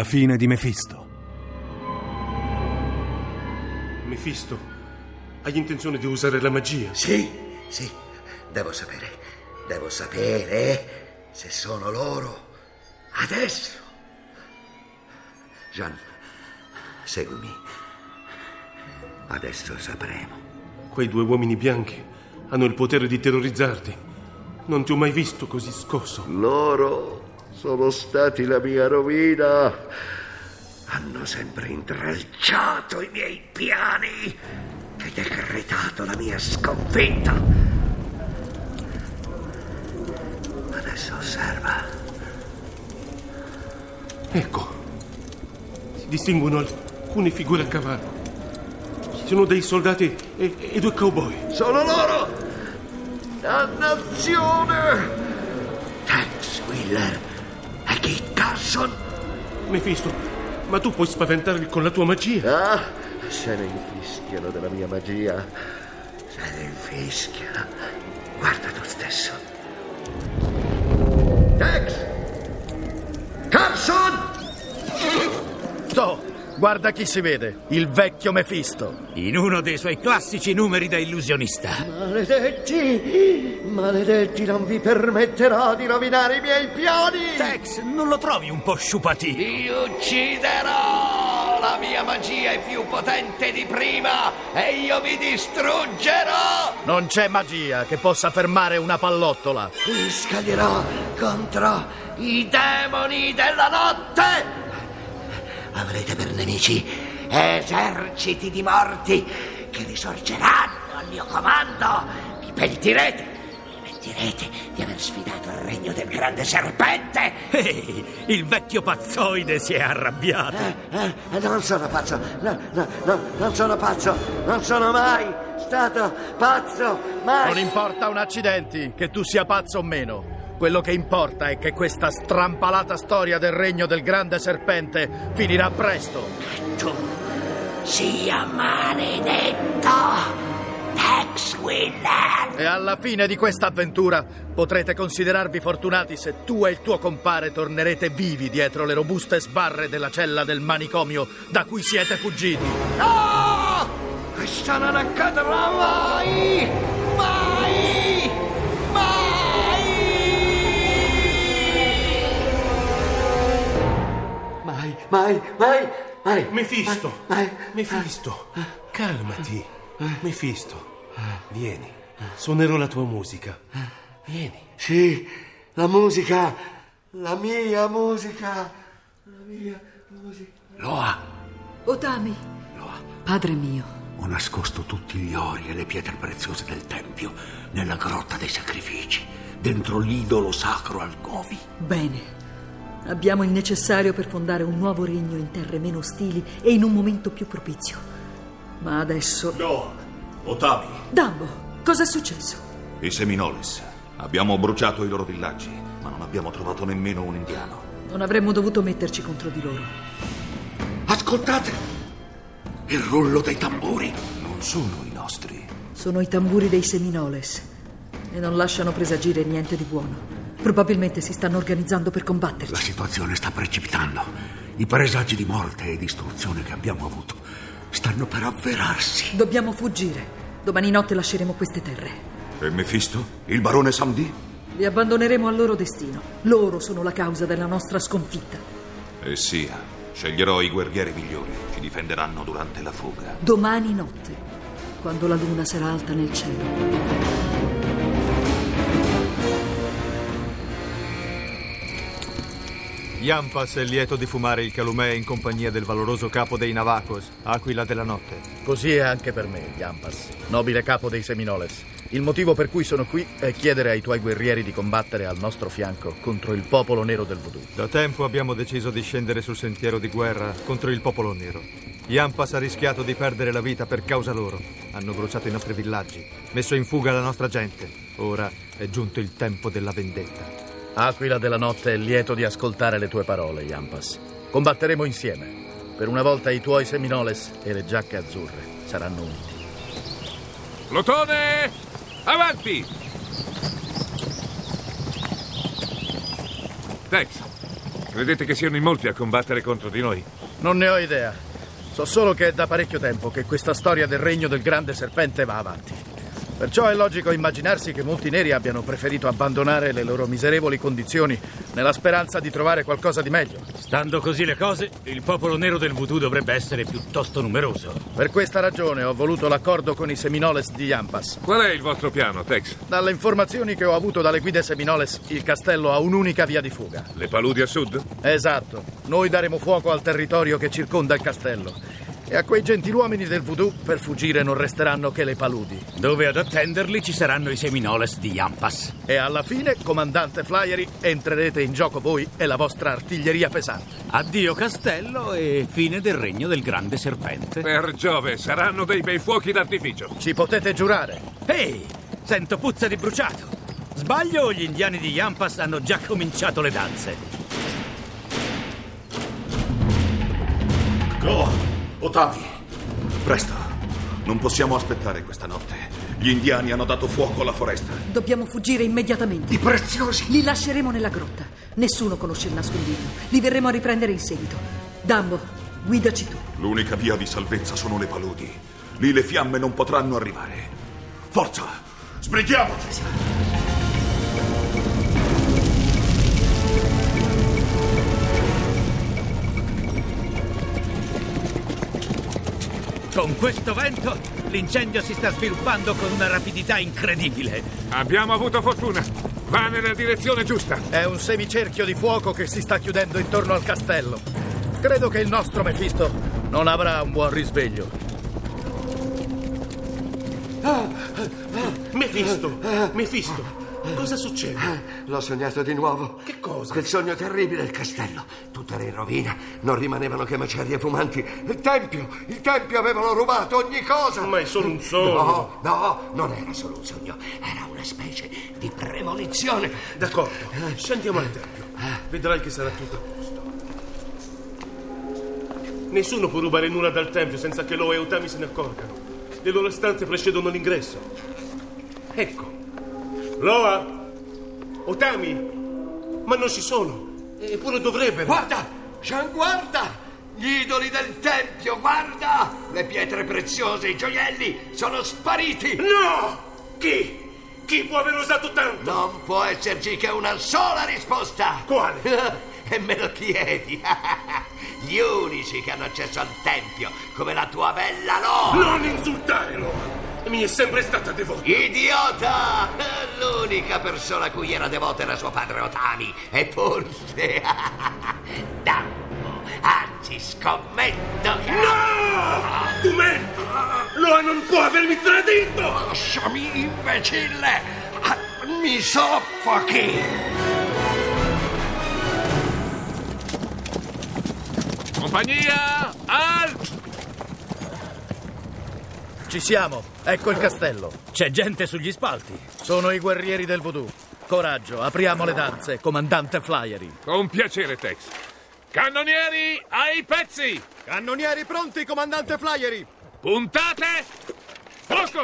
La fine di Mefisto. Mefisto, hai intenzione di usare la magia? Sì, sì, devo sapere. Devo sapere se sono loro. Adesso. Gian, seguimi. Adesso sapremo. Quei due uomini bianchi hanno il potere di terrorizzarti. Non ti ho mai visto così scosso. Loro sono stati la mia rovina. Hanno sempre intralciato i miei piani e decretato la mia sconfitta. Adesso osserva. Ecco, si distinguono alcune figure a cavallo. Ci sono dei soldati e, e due cowboy. Sono loro! Dannazione! Tex Wheeler Kit Carson. Mefisto, ma tu puoi spaventarli con la tua magia. Ah, se ne infischiano della mia magia. Se ne infischiano. Guarda tu stesso. Tex! Carson! Sto, guarda chi si vede, il vecchio Mefisto. In uno dei suoi classici numeri da illusionista. Maledetti! Maledetti, non vi permetterò di rovinare i miei piani! Tex, non lo trovi un po' sciupati? Ti ucciderò! La mia magia è più potente di prima e io vi distruggerò! Non c'è magia che possa fermare una pallottola. Vi scaglierò contro i demoni della notte! Avrete per nemici eserciti di morti che risorgeranno al mio comando. Vi pentirete, vi pentirete di aver sfidato il regno del grande serpente. Ehi, il vecchio pazzoide si è arrabbiato. Eh, eh, non sono pazzo, no, no, no, non sono pazzo, non sono mai stato pazzo, mai. Non importa un accidenti che tu sia pazzo o meno. Quello che importa è che questa strampalata storia del regno del grande serpente finirà presto. tu sia maledetto, Tex Wheeler. E alla fine di questa avventura potrete considerarvi fortunati se tu e il tuo compare tornerete vivi dietro le robuste sbarre della cella del manicomio da cui siete fuggiti. No! Questo non accadrà mai! Mai! Mai! Mai, mai! Mefisto, Mai, Mefisto, calmati. Mefisto, vieni, suonerò la tua musica. Vieni. Sì, la musica, la mia musica, la mia musica. Loa, Otami, Loa, padre mio, ho nascosto tutti gli ori e le pietre preziose del Tempio nella grotta dei sacrifici, dentro l'idolo sacro al Govi. Bene. Abbiamo il necessario per fondare un nuovo regno in terre meno ostili e in un momento più propizio. Ma adesso... No, Otami, Dambo, cosa è successo? i Seminoles. Abbiamo bruciato i loro villaggi, ma non abbiamo trovato nemmeno un indiano. Non avremmo dovuto metterci contro di loro. Ascoltate! Il rullo dei tamburi. Non sono i nostri. Sono i tamburi dei Seminoles e non lasciano presagire niente di buono. Probabilmente si stanno organizzando per combatterci. La situazione sta precipitando. I presagi di morte e distruzione che abbiamo avuto stanno per avverarsi. Dobbiamo fuggire. Domani notte lasceremo queste terre. E Mefisto? Il barone Samdi? Li abbandoneremo al loro destino. Loro sono la causa della nostra sconfitta. E sia, sceglierò i guerrieri migliori. Ci difenderanno durante la fuga. Domani notte, quando la luna sarà alta nel cielo. Yampas è lieto di fumare il calumè in compagnia del valoroso capo dei Navacos, Aquila della Notte. Così è anche per me, Yampas, nobile capo dei Seminoles. Il motivo per cui sono qui è chiedere ai tuoi guerrieri di combattere al nostro fianco contro il popolo nero del voodoo. Da tempo abbiamo deciso di scendere sul sentiero di guerra contro il popolo nero. Yampas ha rischiato di perdere la vita per causa loro. Hanno bruciato i nostri villaggi, messo in fuga la nostra gente. Ora è giunto il tempo della vendetta. Aquila della notte è lieto di ascoltare le tue parole, Yampas. Combatteremo insieme. Per una volta i tuoi seminoles e le giacche azzurre saranno uniti. Plotone! Avanti! Tex, credete che siano in molti a combattere contro di noi? Non ne ho idea. So solo che è da parecchio tempo che questa storia del regno del grande serpente va avanti. Perciò è logico immaginarsi che molti neri abbiano preferito abbandonare le loro miserevoli condizioni nella speranza di trovare qualcosa di meglio. Stando così le cose, il popolo nero del voodoo dovrebbe essere piuttosto numeroso. Per questa ragione ho voluto l'accordo con i Seminoles di Yampas. Qual è il vostro piano, Tex? Dalle informazioni che ho avuto dalle guide Seminoles, il castello ha un'unica via di fuga. Le paludi a sud? Esatto. Noi daremo fuoco al territorio che circonda il castello. E a quei gentiluomini del voodoo per fuggire non resteranno che le paludi. Dove ad attenderli ci saranno i Seminoles di Yampas. E alla fine, comandante Flyeri, entrerete in gioco voi e la vostra artiglieria pesante. Addio castello e fine del regno del grande serpente. Per Giove, saranno dei bei fuochi d'artificio. Ci potete giurare. Ehi, sento puzza di bruciato. Sbaglio o gli indiani di Yampas hanno già cominciato le danze? No! Otami! Presto! Non possiamo aspettare questa notte. Gli indiani hanno dato fuoco alla foresta. Dobbiamo fuggire immediatamente. I preziosi! Li lasceremo nella grotta. Nessuno conosce il nascondiglio. Li verremo a riprendere in seguito. Dambo, guidaci tu. L'unica via di salvezza sono le paludi. Lì le fiamme non potranno arrivare. Forza! Sbrighiamoci! Con questo vento l'incendio si sta sviluppando con una rapidità incredibile. Abbiamo avuto fortuna. Va nella direzione giusta. È un semicerchio di fuoco che si sta chiudendo intorno al castello. Credo che il nostro Mefisto non avrà un buon risveglio. Mefisto! Mefisto! Cosa succede? L'ho sognato di nuovo. Che cosa? Quel sogno terribile, il castello. Tutto era in rovina. Non rimanevano che macerie fumanti. Il tempio! Il tempio avevano rubato ogni cosa. Ma è solo un sogno. No, no, non era solo un sogno. Era una specie di premonizione. D'accordo, scendiamo al tempio. Vedrai che sarà tutto a posto. Nessuno può rubare nulla dal tempio senza che Lo e Utami se ne accorgano. Le loro stanze precedono l'ingresso. Ecco. Loa! Otami! Ma non ci sono. Eppure dovrebbero. Guarda! Jean, guarda! Gli idoli del tempio, guarda! Le pietre preziose, i gioielli sono spariti! No! Chi? Chi può aver usato tanto? Non può esserci che una sola risposta! Quale? e me lo chiedi? Gli unici che hanno accesso al tempio, come la tua bella Loa! Non insultare! Mi è sempre stata devota. Idiota! L'unica persona a cui era devota era suo padre Otami. E forse... Dammo, anzi scommetto che... No! Tu menti! Loa non può avermi tradito! Lasciami, imbecille! Mi soffochi! Compagnia! Al! Ci siamo, ecco il castello. C'è gente sugli spalti. Sono i guerrieri del voodoo. Coraggio, apriamo le danze, comandante Flyeri. Con piacere, Tex. Cannonieri ai pezzi! Cannonieri pronti, comandante Flyeri! Puntate! Fuoco!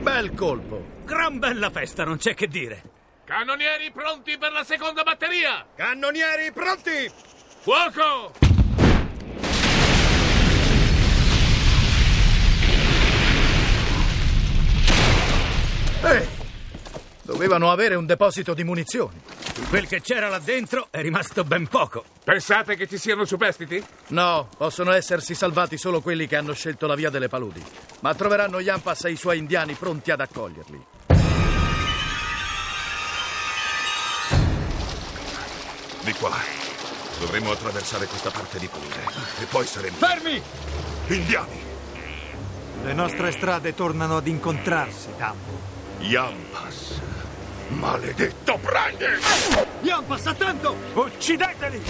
Bel colpo. Gran bella festa, non c'è che dire. Cannonieri pronti per la seconda batteria! Cannonieri pronti! Fuoco! Ehi! Dovevano avere un deposito di munizioni. Quel che c'era là dentro è rimasto ben poco. Pensate che ci siano superstiti? No, possono essersi salvati solo quelli che hanno scelto la via delle paludi. Ma troveranno Yampas e i suoi indiani pronti ad accoglierli. Di qua. Dovremo attraversare questa parte di palude. E poi saremo... Fermi! Indiani! Le nostre strade tornano ad incontrarsi, Tambo. Yampas. Maledetto Braille! Yampas, attento! Uccideteli!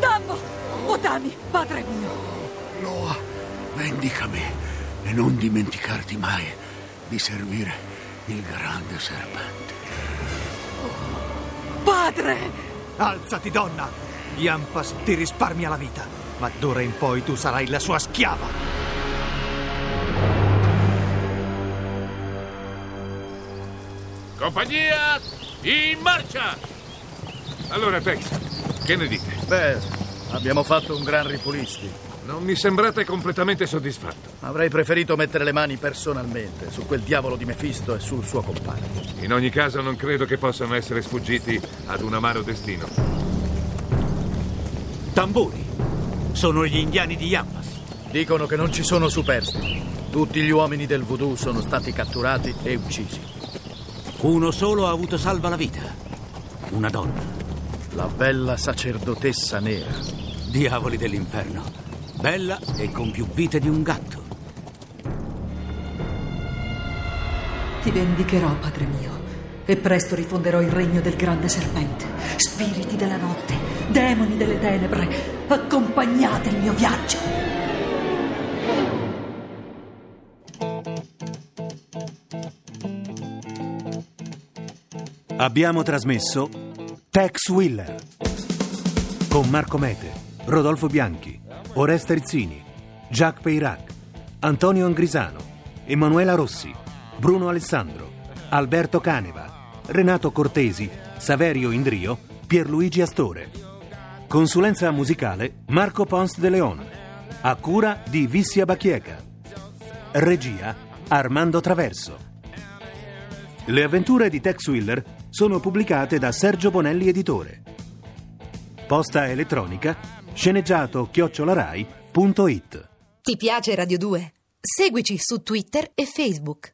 Dambo! Otami, padre mio! Loa, vendicami e non dimenticarti mai di servire il grande serpente. Padre! Alzati, donna! Yampas ti risparmia la vita, ma d'ora in poi tu sarai la sua schiava. Compagnia, in marcia! Allora, Tex, che ne dite? Beh, abbiamo fatto un gran ripulisti. Non mi sembrate completamente soddisfatto. Avrei preferito mettere le mani personalmente su quel diavolo di Mefisto e sul suo compagno. In ogni caso non credo che possano essere sfuggiti ad un amaro destino. Tamburi! Sono gli indiani di Yampas. Dicono che non ci sono superstiti. Tutti gli uomini del voodoo sono stati catturati e uccisi. Uno solo ha avuto salva la vita. Una donna. La bella sacerdotessa nera. Diavoli dell'inferno. Bella e con più vite di un gatto. Ti vendicherò, padre mio, e presto rifonderò il regno del grande serpente. Spiriti della notte, demoni delle tenebre, accompagnate il mio viaggio. Abbiamo trasmesso Tex Willer con Marco Mete, Rodolfo Bianchi, Oreste Rizzini, Jacques Peirac, Antonio Angrisano, Emanuela Rossi, Bruno Alessandro, Alberto Caneva, Renato Cortesi, Saverio Indrio, Pierluigi Astore. Consulenza musicale Marco Pons de Leon. A cura di Vissia Bachieca. Regia Armando Traverso. Le avventure di Tex Willer sono pubblicate da Sergio Bonelli Editore. Posta elettronica sceneggiato chiocciolarai.it Ti piace Radio 2? Seguici su Twitter e Facebook.